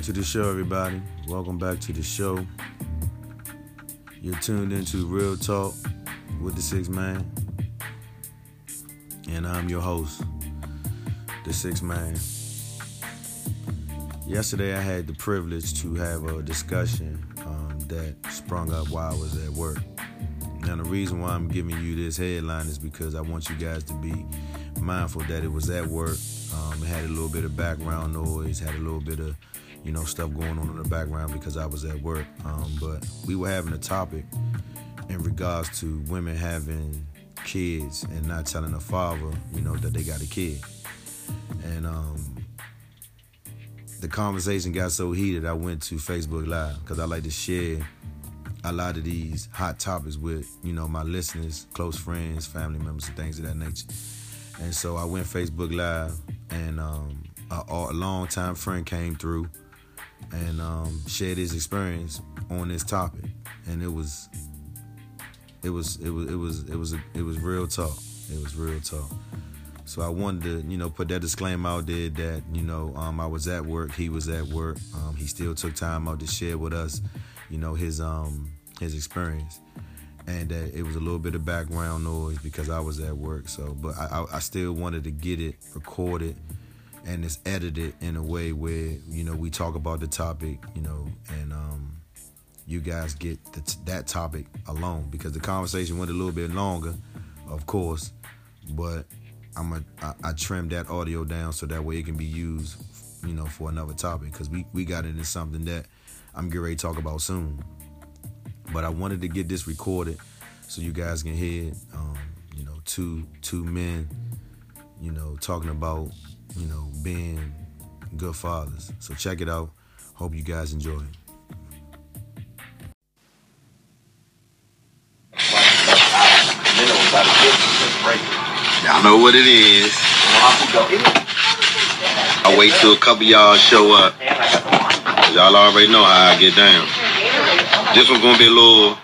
Back to the show, everybody. Welcome back to the show. You're tuned into Real Talk with the Six Man. And I'm your host, the Six Man. Yesterday, I had the privilege to have a discussion um, that sprung up while I was at work. Now, the reason why I'm giving you this headline is because I want you guys to be mindful that it was at work. Um, it had a little bit of background noise, had a little bit of you know, stuff going on in the background because I was at work. Um, but we were having a topic in regards to women having kids and not telling a father, you know, that they got a kid. And um, the conversation got so heated, I went to Facebook Live because I like to share a lot of these hot topics with, you know, my listeners, close friends, family members, and things of that nature. And so I went Facebook Live, and um, a, a long time friend came through and um, shared his experience on this topic, and it was, it was, it was, it was, it was, it was real talk. It was real talk. So I wanted to, you know, put that disclaimer out there that, you know, um, I was at work, he was at work. Um, he still took time out to share with us, you know, his um his experience, and that it was a little bit of background noise because I was at work. So, but I, I, I still wanted to get it recorded and it's edited in a way where you know we talk about the topic, you know, and um, you guys get the, that topic alone because the conversation went a little bit longer, of course, but I'm a I, I trimmed that audio down so that way it can be used, you know, for another topic because we we got into something that I'm getting ready to talk about soon. But I wanted to get this recorded so you guys can hear, um, you know, two two men, you know, talking about you know, being good fathers. So check it out. Hope you guys enjoy. Y'all know what it is. I wait till a couple y'all show up. Y'all already know how I get down. This one's gonna be a little.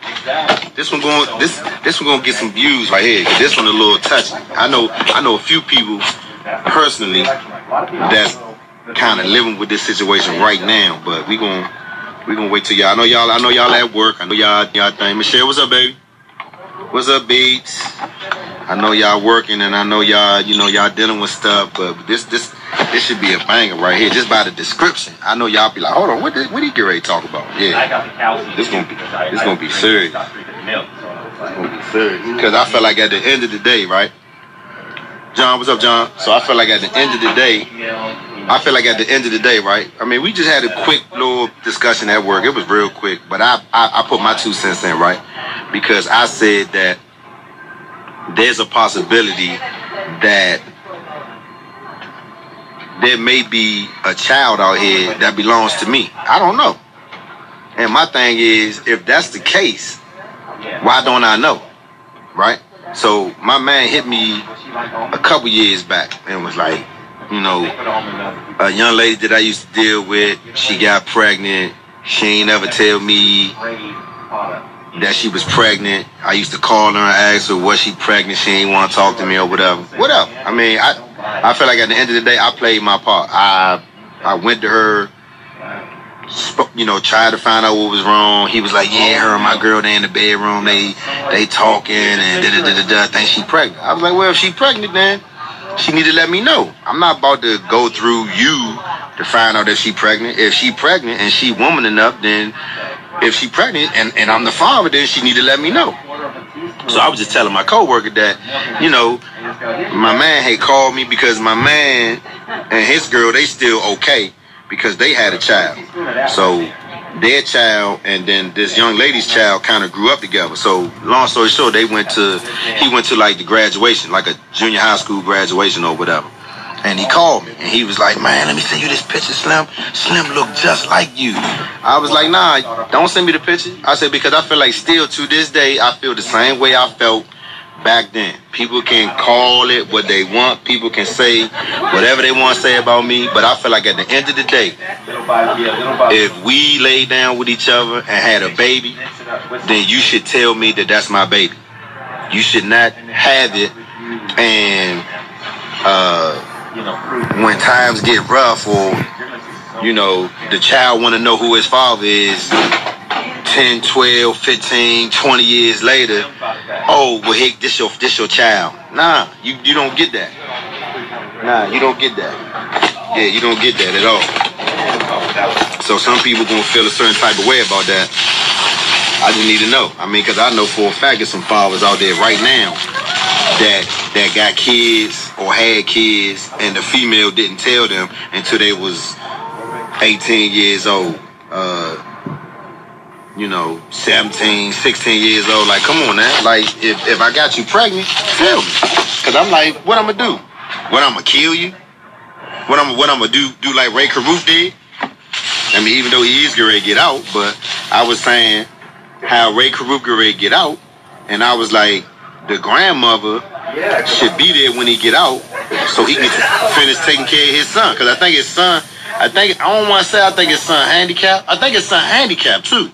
This one going. This this one gonna get some views right here. This one a little touchy. I know. I know a few people personally that's kind of living with this situation right now. But we gonna we gonna wait till y'all. I know y'all. I know y'all at work. I know y'all y'all think. Michelle, what's up, baby? What's up, Beats? I know y'all working, and I know y'all you know y'all dealing with stuff. But this this this should be a banger right here, just by the description. I know y'all be like, hold on, what did what did get ready to talk about? Yeah, this gonna be this gonna be serious. It's gonna be serious because I felt like at the end of the day, right? John, what's up, John? So I feel like at the end of the day, I feel like at the end of the day, right? I mean, we just had a quick little discussion at work. It was real quick, but I, I, I put my two cents in, right? Because I said that there's a possibility that there may be a child out here that belongs to me. I don't know. And my thing is, if that's the case, why don't I know? Right? So my man hit me a couple years back and was like, you know, a young lady that I used to deal with, she got pregnant. She ain't ever tell me that she was pregnant. I used to call her and ask her was she pregnant. She ain't want to talk to me or whatever. Whatever. I mean, I I feel like at the end of the day, I played my part. I I went to her you know, tried to find out what was wrong. He was like, "Yeah, her and my girl they in the bedroom, they they talking and da da da da da. Think she pregnant." I was like, "Well, if she pregnant, then she need to let me know. I'm not about to go through you to find out that she pregnant. If she pregnant and she woman enough, then if she pregnant and, and I'm the father, then she need to let me know." So I was just telling my coworker that, you know, my man had called me because my man and his girl they still okay because they had a child. So their child and then this young lady's child kind of grew up together. So long story short, they went to he went to like the graduation, like a junior high school graduation or whatever. And he called me and he was like, Man, let me send you this picture, Slim. Slim look just like you. I was like, nah, don't send me the picture. I said, because I feel like still to this day, I feel the same way I felt back then. People can call it what they want. People can say whatever they want to say about me. But I feel like at the end of the day, if we lay down with each other and had a baby, then you should tell me that that's my baby. You should not have it and uh, when times get rough or you know, the child want to know who his father is 10, 12, 15, 20 years later. Oh, well, hey, this your, this your child. Nah, you, you don't get that. Nah, you don't get that. Yeah, you don't get that at all. So some people gonna feel a certain type of way about that. I just need to know. I mean, cause I know for a fact there's some fathers out there right now that that got kids or had kids and the female didn't tell them until they was 18 years old. You know, 17, 16 years old. Like, come on now. Like, if, if I got you pregnant, tell me. Cause I'm like, what I'm gonna do? What I'm gonna kill you? What I'm what I'm gonna do? Do like Rae Carruth did? I mean, even though he is gonna get out, but I was saying how Rae Carruth gonna get out, and I was like, the grandmother should be there when he get out, so he can finish taking care of his son. Cause I think his son, I think I don't want to say I think his son handicapped. I think his son handicapped too.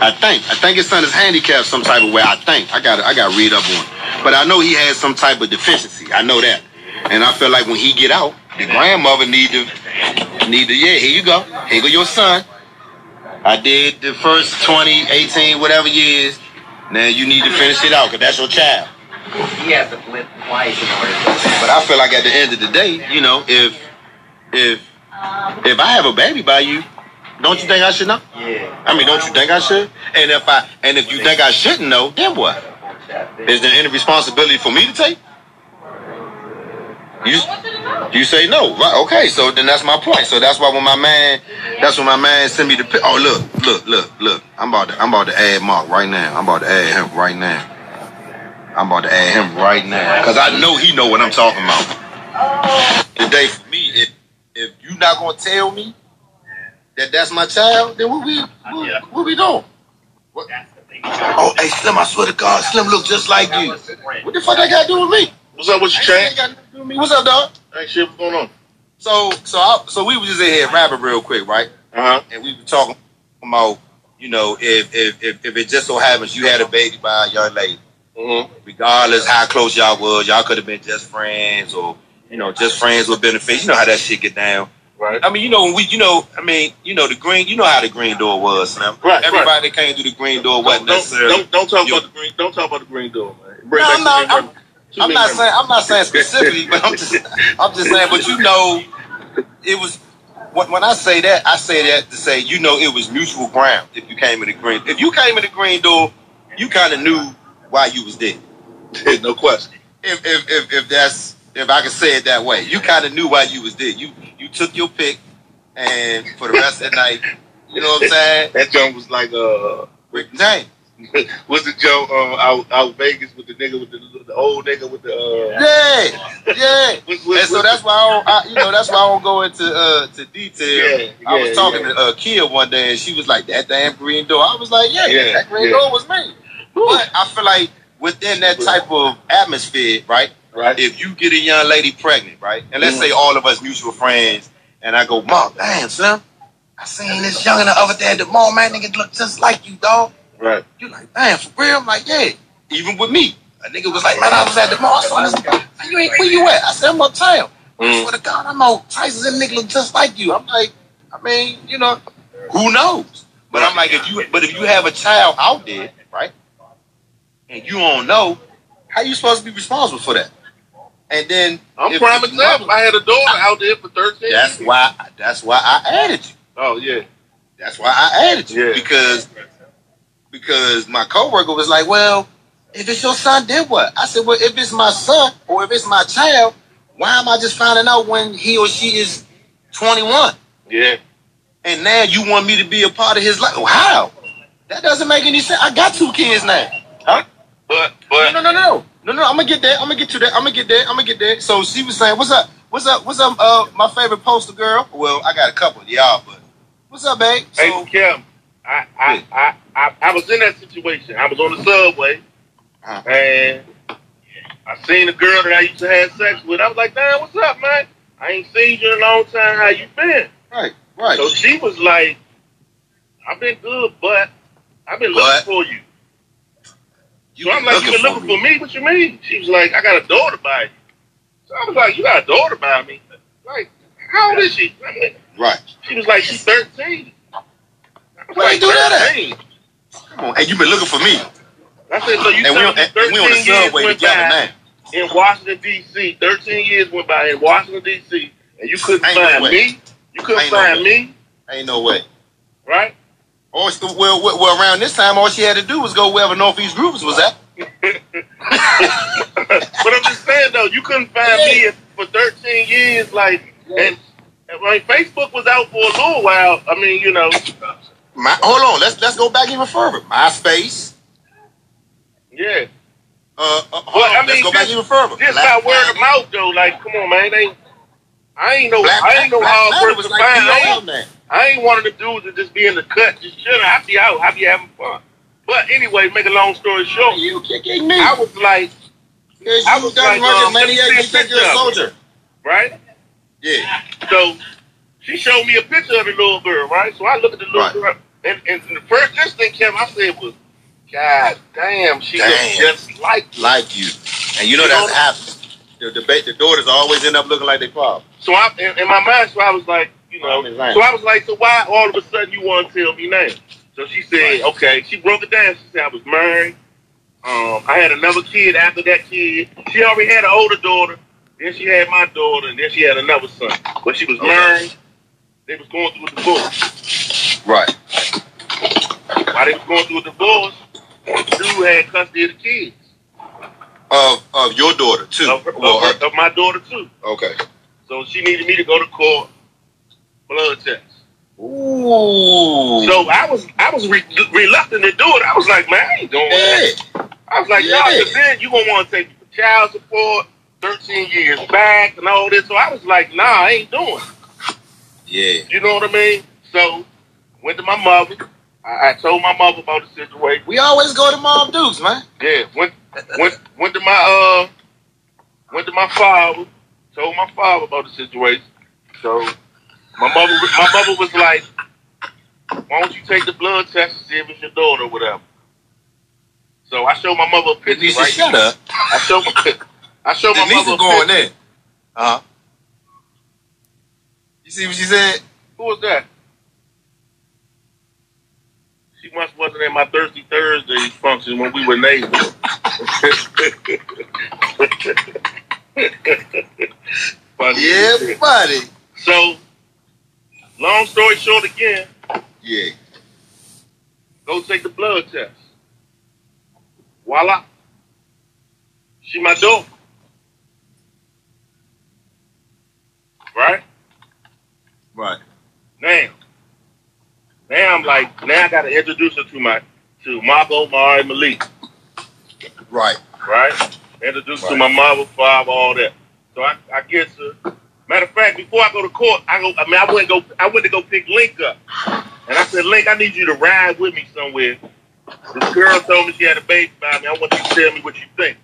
I think. I think his son is handicapped some type of way. I think. I got I got to read up on it. But I know he has some type of deficiency. I know that. And I feel like when he get out, the grandmother need to need to yeah, here you go. Here go your son. I did the first 20, 18, whatever years. Now you need to finish it out because that's your child. He has to flip twice in order to. But I feel like at the end of the day, you know, if if if I have a baby by you, don't you think I should know? Yeah. I mean, don't you think I should? And if I and if you think I shouldn't know, then what? Is there any responsibility for me to take? You you say no, right? Okay, so then that's my point. So that's why when my man, that's when my man sent me the pic. Oh look, look, look, look. I'm about to I'm about to add Mark right now. I'm about to add him right now. I'm about to add him right now because I know he know what I'm talking about. Today for me, if if you not gonna tell me that that's my child, then what we what, what we doing? What? Oh, hey Slim, I swear to God, Slim look just like you. What the fuck that got to do with me? What's up with you, Ain't Trent? got nothing to do with me. What's up, dog? Ain't shit. What's going on? So, so, I, so we was just in here rapping real quick, right? Uh huh. And we were talking about, you know, if if if, if it just so happens you had a baby by a young lady, Mm-hmm. regardless how close y'all was, y'all could have been just friends or you know just friends with benefits. You know how that shit get down. Right. I mean, you know, we, you know, I mean, you know, the green, you know how the green door was, Slim. Right, Everybody that came through the green door wasn't Don't, necessarily. don't, don't talk you. about the green. Don't talk about the green door, man. Bring No, I'm not- I'm- I'm not saying I'm not saying specifically, but I'm just I'm just saying. But you know, it was when, when I say that, I say that to say you know it was mutual ground. If you came in the green, if you came in the green door, you kind of knew why you was there. no question. If if if, if that's if I can say it that way, you kind of knew why you was there. You you took your pick, and for the rest of the night, you know what I'm saying? That jump was like uh, Rick James. was the Joe uh, out out Vegas with the nigga with the, the old nigga with the uh. Yeah, yeah. With, with, And so that's why I, don't, I, you know, that's why I don't go into uh to detail. Yeah, I was talking yeah. to uh, Kia one day, and she was like, "That damn green door." I was like, "Yeah, Yeah, that green door was me." But I feel like within that type of atmosphere, right? Right. If you get a young lady pregnant, right, and let's Mhm. say all of us mutual friends, and I go, "Mom, damn, son, I seen this young the other day at the mall, man. Nigga look just like you, dog." right. You like, damn, for real? I'm like, yeah. Even with me. A nigga was like, man, I was at the mall. I saw this. Man, you ain't, where you at? I said, I'm uptown. I Mm. swear to God, I'm out. Tyson and nigga look just like you. I'm like, I mean, you know, who knows? But I'm like, if you, but if you have a child out there, right, and you don't know, how you supposed to be responsible for that? And then, I'm prime example. I had a daughter out there for 13 That's years. why. That's why I added you. Oh yeah. That's why I added you Yeah. because because my coworker was like, "Well, if it's your son, then what?" I said, "Well, if it's my son or if it's my child, why am I just finding out when he or she is 21 Yeah. and now you want me to be a part of his life? How? That doesn't make any sense. I got two kids now. Huh? But but no, no, no, no, no. No, I'm gonna get there. I'm gonna get to that. I'm gonna get there. I'm gonna get there. So she was saying, "What's up? What's up? What's up? Uh, my favorite poster girl. Well, I got a couple of y'all, but what's up, babe? So, hey Kim, I I, I I I was in that situation. I was on the subway Uh-huh. and I seen a girl that I used to have sex with. I was like, damn, what's up, man? I ain't seen you in a long time. How you been? right, right. So she was like, I've been good, but I've been looking for you. You So I'm like, you been looking for me? What you mean? She was like, I got a daughter by you. So I was like, you got a daughter by me? Like, How old is she? I mean, Right. she was like, she's 13. I was Where you do that at? Come on. Hey, you been looking for me. I said, so you And we, tell on- me and we on the 13 years subway together now. in Washington, D.C. 13 years went by in Washington, D.C. and you couldn't Ain't no find me. You couldn't Ain't no find me, Ain't no way. right? All she, well, well, well, around this time, all she had to do was go wherever Northeast Groovers was at. but I'm just saying though, you couldn't find me for 13 years, like, and, and when Facebook was out for a little while. I mean, you know, My, hold on, let's let's go back even further. MySpace. yeah. Uh, uh Well, I on, let's mean, go back just- even further. Just Black by word of mouth though, like, come on, man, ain't. I ain't no, Black, I ain't no Black hard person was to find. I ain't, now. I ain't one of the dudes that just be in the cut, just chilling. I be out, I be having fun. But anyway, make a long story short, You kicking me? I was like, Yes, I you was done like, um, man. let me see you a think you're a soldier. right? Yeah. So she showed me a picture of the little girl, right? So I look at the little Right. girl, and, and the first instinct came, I said was, God damn, she looks just like. Like you. And you know that's happens. The, the, the daughters always end up looking like they father. So I, in, in my mind, so I was like, you know, I'm in line. so I was like, so why all of a sudden you want to tell me now? So she said, okay. She broke it down. She said I was married. Um, I had another kid after that kid. She already had an older daughter. Then she had my daughter, and then she had another son. But she was Okay. married. They was going through a divorce. Right. While they was going through a divorce, dude had custody of the kids. Of of your daughter too. Of, of, Well, her- of my daughter too. okay. So she needed me to go to court, blood test. Ooh. So I was I was re- reluctant to do it. I was like, man, I ain't doing that. yeah. I was like, Yeah. no, because then you gonna want to take child support, thirteen years back, and all this. So I was like, nah, I ain't doing. it. Yeah. You know what I mean? So went to my mother. I, I told my mother about the situation. We always go to Mom Dukes, man. Yeah, went went went to my uh went to my father. Told my father about the situation. So my mother my mother was like, why don't you take the blood test and see if it's your daughter or whatever. So I showed my mother a picture. Denise, right? shut up. I showed my I showed my Denise mother is going in. Uh huh. You see what she said? Who was that? She must wasn't at my Thirsty Thursday function when we were neighbors. Yeah, buddy. So, long story short, again, Yeah. go take the blood test. Voila. She my daughter. Right? Right. Now. Now I'm like, now I gotta introduce her to my to Marco Mari Malik. Right. right? Introduced to Right. my mother, father, all that. So I, I guess, uh, matter of fact, before I go to court, I go. I mean, I went go. I went to go pick Link up, and I said, Link, I need you to ride with me somewhere. This girl told me she had a baby by me. I want you to tell me what you think.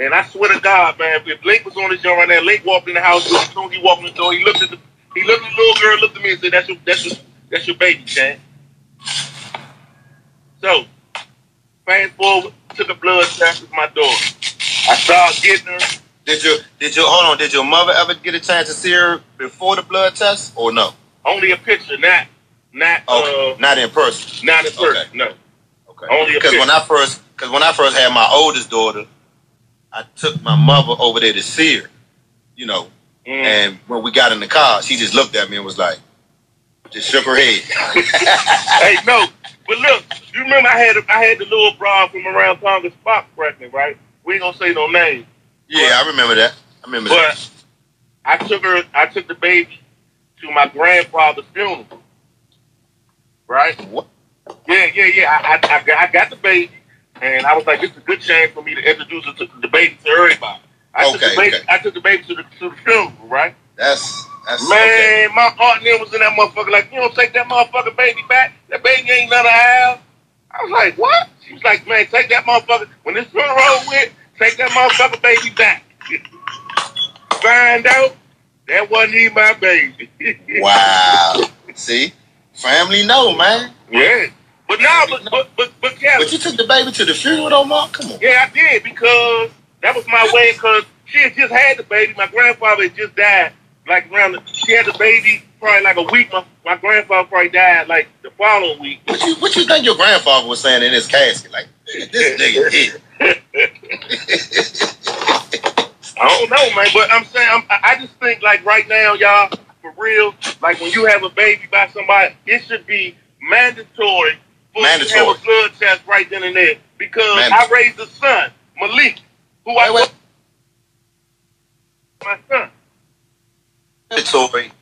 And I swear to God, man, if Link was on this joint right now, Link walked in the house. As soon as he walked in the door, he looked at the he looked at the little girl, looked at me, and said, "That's your that's your that's your baby, Chan." So, fast forward, took a blood test with my daughter. I started getting her. Did your did your hold on? Did your mother ever get a chance to see her before the blood test or no? Only a picture, not not Okay, uh not in person. not in person. Okay. No. Okay. Only Because when. I first because when I first had my oldest daughter, I took my mother over there to see her. You know, Mm. and when we got in the car, she just looked at me and was like, just shook her head. hey, no. But look, you remember I had I had the little broad from around Congress Park pregnant, right? We ain't gonna say no name. Yeah, I remember that. I remember that. But I took her I took the baby to my grandfather's funeral. Right? What? Yeah, yeah, yeah. I, I, I, got, I got the baby, and I was like, "This is a good chance for me to introduce her to the baby to everybody." I took Okay, the baby. okay. I took the baby to the to the funeral, right? That's that's Man, okay. my aunt then was in that motherfucker like, "You don't take that motherfucker baby back. That baby ain't none of ours." I was like, "What?" She was like, "Man, take that motherfucker when this funeral with. Take that motherfucker baby back." Find out that wasn't even my baby. Wow. See, family know, man. yeah, but now, but but but but, Kelly, But you took the baby to the funeral, though, Mark. Come on. Yeah, I did because that was my way. Because she had just had the baby. My grandfather had just died, like around the, she had the baby probably like a week. My, my grandfather probably died like the following week. What you what you think your grandfather was saying in his casket? Like this nigga hit. I don't know, man, but I'm saying I'm, I I just think like right now, y'all, for real, like when you have a baby by somebody, it should be mandatory for you to have a blood test right then and there because Mandatory. I raised a son, Malik, who I Wait, wait. my son. mandatory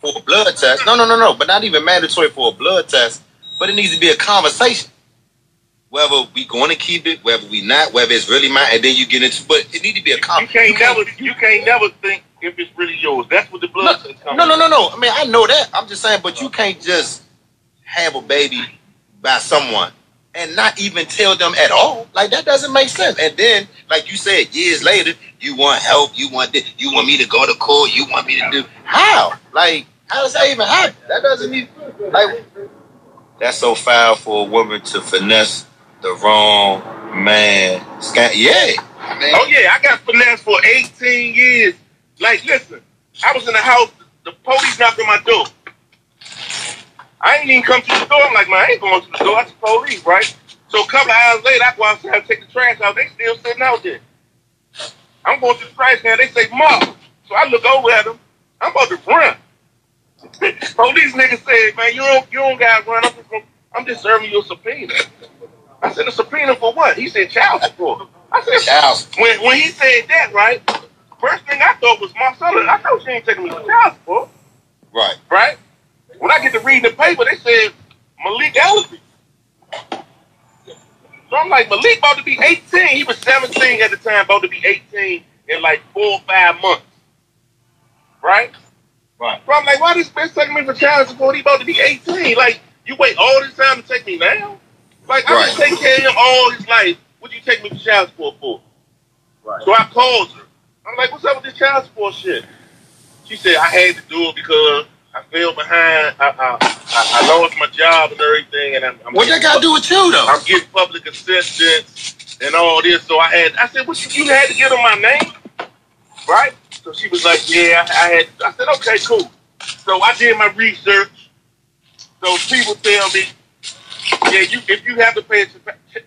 for a blood test. No, no, no, no. But not even mandatory for a blood test. But it needs to be a conversation. Whether we going to keep it, whether we not, whether it's really mine, and then you get into. But it need to be a You conversation. can't never, you can't never think if it's really yours. That's what the blood comes. No, no, no, no. I mean, I know that. I'm just saying, but you can't just have a baby by someone and not even tell them at all. Like that doesn't make sense. And then, like you said, years later, you want help. You want this. You want me to go to court. You want me to do how? Like how does that even happen? That doesn't even like. That's so foul for a woman to finesse the wrong man. Scan- yeah. I mean, Oh yeah, I got finesse for 18 years. Like, listen, I was in the house, the police knocked on my door. I ain't even come to the door. I'm like, man, I ain't going to the door. That's the police, right? So a couple of hours later, I go outside and take the trash out. They still sitting out there. I'm going to the trash can. They say, Mark. So I look over at them. I'm about to run. Police niggas said, man, you don't, you don't got to run. I'm just, I'm just serving you a subpoena. I said, a subpoena for what? He said, child support. I said, Child when when he said that, right? First thing I thought was my son. I thought she ain't taking me to child support, right. right? When I get to reading the paper, they said Malik Ellerby. So I'm like, Malik about to be 18. He was 17 at the time, about to be 18 in like four or five months, right? Right. So I'm like, why this bitch taking me for child support? He about to be 18. Like, you wait all this time to take me now? Like, I've Right. been taking care of him all his life. What do you take me to child support for? Right. So I called her. I'm like, what's up with this child support shit? She said, I had to do it because I fell behind. I, I, I, I lost my job and everything. And I'm, I'm What that got to do with you though? I'm getting public assistance and all this. So I had, I said, what you, you had to give them my name? Right? So she was like, yeah, I had, I said, okay, cool. So I did my research. So people tell me, yeah, you if you have to pay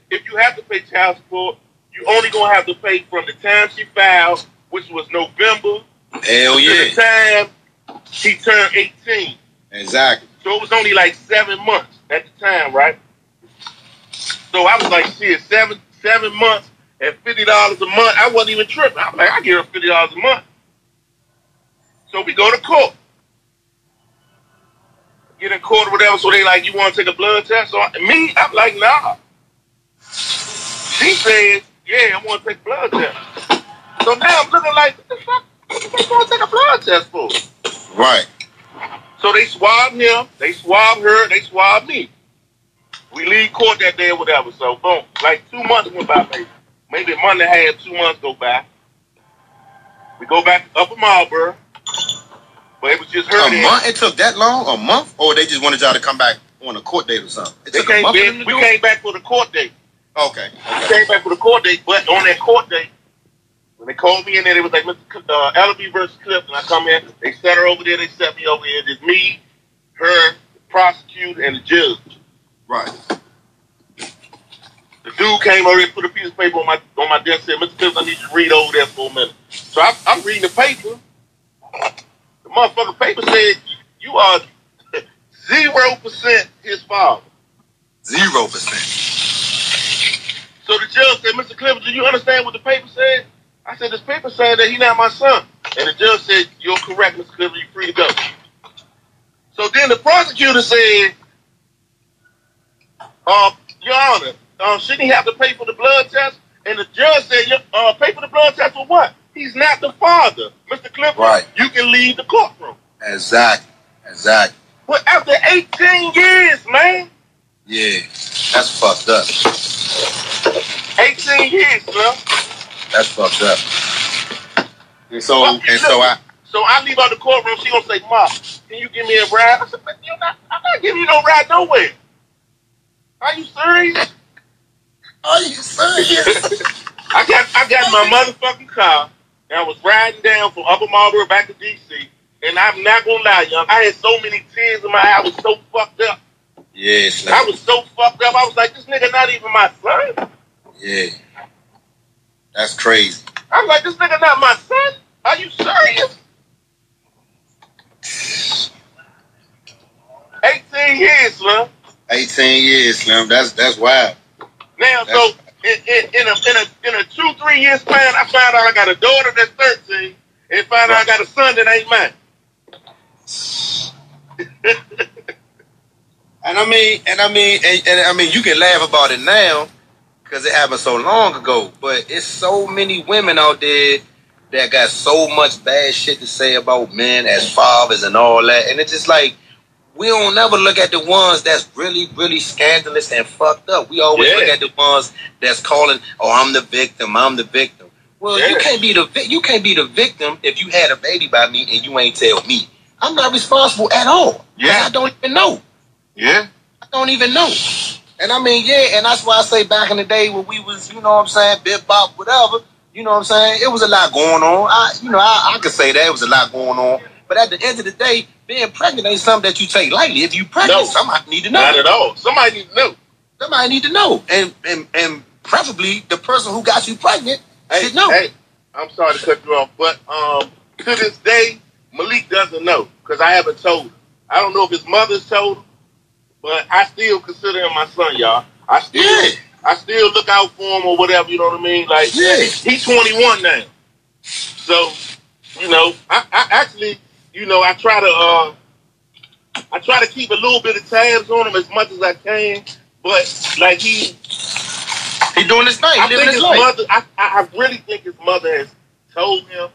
if you have to pay child support, you only gonna have to pay from the time she filed, which was November, Hell to the time she turned 18. Exactly. So it was only like seven months at the time, right? So I was like, shit, seven seven months at fifty dollars a month. I wasn't even tripping. I'm like, I give her fifty dollars a month. So we go to court. Get in court or whatever. So they like, you want to take a blood test? So I, me, I'm like, nah. She says, yeah, I want to take a blood test. So now I'm looking like, what the fuck? What the fuck you want to take a blood test for? Right. So they swabbed him, they swabbed her, they swabbed me. We leave court that day or whatever. So boom, like two months went by, maybe. Maybe a month and a half, two months go by. We go back up in Marlboro, but it was just her. A month? It took that long? A month? Or they just wanted y'all to come back on a court date or something? It They took a month we, them we it? came back for the court date. Okay. We okay. came back for the court date, but on that court date, when they called me in there, they was like, Mr. C- Uh, Ellaby versus Cliff, and I come in, they set her over there, they set me over here. It's me, her, the prosecutor, and the judge. Right. The dude came over and put a piece of paper on my on my desk and said, Mr. Cliff, I need you to read over there for a minute. So I, I'm reading the paper. The motherfucking paper said, you are zero percent his father. Zero percent. So the judge said, Mr. Clifford, do you understand what the paper said? I said, this paper saying that he's not my son. And the judge said, you're correct, Mr. Clifford, you're free to go. So then the prosecutor said, uh, Your Honor, uh, shouldn't he have to pay for the blood test? And the judge said, "Your- uh, pay for the blood test for what? He's not the father. Mr. Clifford, Right. you can leave the courtroom. Exactly. Exactly. But after 18 years, man, Yeah. That's fucked up. 18 years, bro. That's fucked up. And so and so I So I leave out the courtroom. She gonna say, "Mom, can you give me a ride?" I said, "Man, you not, "I'm not giving you no ride nowhere." Are you serious? Are you serious? I got I got my motherfucking car and I was riding down from Upper Marlboro back to DC. and I'm not gonna lie, young. I had so many tears in my eye. I was so fucked up. Yeah, I was so fucked up. I was like, this nigga not even my son. Yeah. That's crazy. I'm like, this nigga not my son. Are you serious? 18 years, Slim. 18 years, Slim. That's that's wild. Now, so in, in, in, a, in, a, in a two, three year span, I found out I got a daughter that's 13 and found out I got a son that ain't mine. And I mean, and I mean, and, and I mean, you can laugh about it now because it happened so long ago. But it's so many women out there that got so much bad shit to say about men as fathers and all that, and it's just like we don't never look at the ones that's really, really scandalous and fucked up. We always Yeah. look at the ones that's calling, "Oh, I'm the victim. I'm the victim." Well, you can't be the vi- you can't be the victim if you had a baby by me and you ain't tell me. I'm not responsible at all. Yeah. I don't even know. Yeah. I don't even know. And I mean, yeah, and that's why I say back in the day when we was, you know what I'm saying, bip bop, whatever, you know what I'm saying, it was a lot going on. I you know, I, I could say that it was a lot going on. But at the end of the day, being pregnant ain't something that you take lightly. If you pregnant, No. somebody need to know. Not at all. Somebody needs to know. Somebody need to know. And and and preferably the person who got you pregnant Hey, should know. hey, I'm sorry to cut you off, but um, to this day, Malik doesn't know because I haven't told him. I don't know if his mother's told him, but I still consider him my son, y'all. I still, Yeah. I still look out for him or whatever. You know what I mean? Like, Yeah. he's 21 now, so you know, I, I actually, you know, I try to, uh, I try to keep a little bit of tabs on him as much as I can, but like he, He doing his thing, I living think his life. mother. I, I, really think his mother has told him,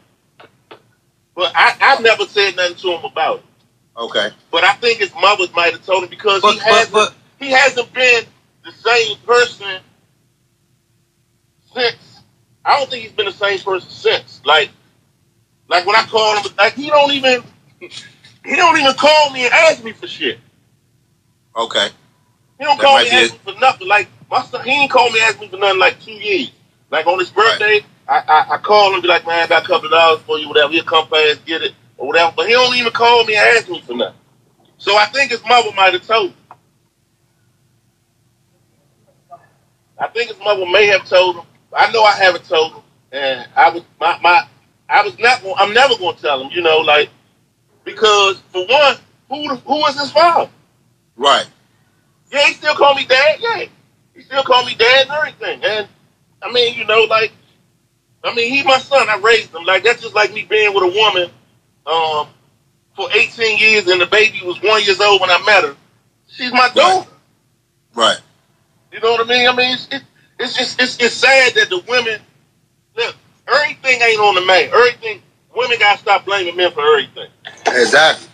but I, I've never said nothing to him about it. Okay. But I think his mother might have told him because But he hasn't but he hasn't been the same person since. I don't think he's been the same person since. Like, like when I call him, like he don't even he don't even call me and ask me for shit. okay. He don't That call me ask me for nothing. Like my son, he ain't call me and ask me for nothing like two years. Like on his birthday, I, I I call him be like, man, I got a couple of dollars for you, whatever. He'll come fast, get it, or whatever. But he don't even call me and ask me for nothing. So I think his mother might have told him. I think his mother may have told him. I know I haven't told him, and I was my my I was not. I'm never going to tell him. You know, like because for one, who who is his father? Right. Yeah, he still call me dad. Yeah, he still call me dad and everything. And I mean, you know, like, I mean, he my son. I raised him. Like that's just like me being with a woman, um, for 18 years, and the baby was one years old when I met her. She's my daughter. Right. You know what I mean? I mean, it's, it, it's just it's, it's sad that the women look. Everything ain't on the man. Everything women gotta stop blaming men for everything. Exactly.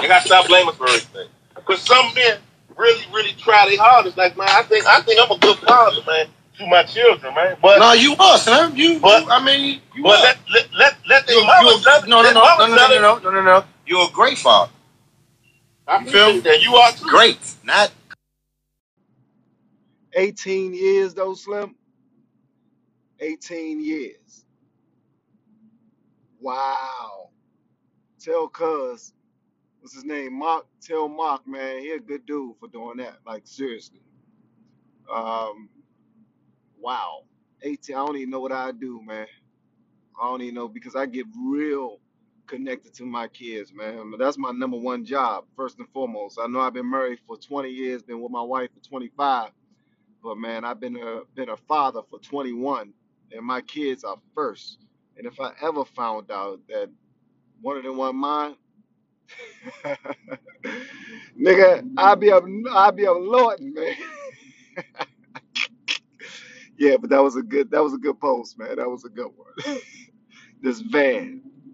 They gotta stop blaming for everything. Because some men really, really try their hardest. Like, man, I think I think I'm a good father, man, to my children, man. But No, you are, son. You, But- you I mean, you but are. let let let, let their You- mama you- no, no, no, no, no, no, no, no, no, no. You're a great father. I You feel feel that you are too. Great, not 18 years though, Slim. 18 years. Wow. Tell Cuz, what's his name? Mark. Tell Mark, man, he a good dude for doing that. Like seriously. Um, wow. 18. I don't even know what I do, man. I don't even know because I get real connected to my kids, man. That's my number one job, first and foremost. I know I've been married for 20 years, been with my wife for 25, but man, I've been a been a father for 21, and my kids are first. And if I ever found out that one of them wasn't mine, nigga, I'll be up, I'll be up lording, man. yeah, but that was a good, that was a good post, man. That was a good one. this van.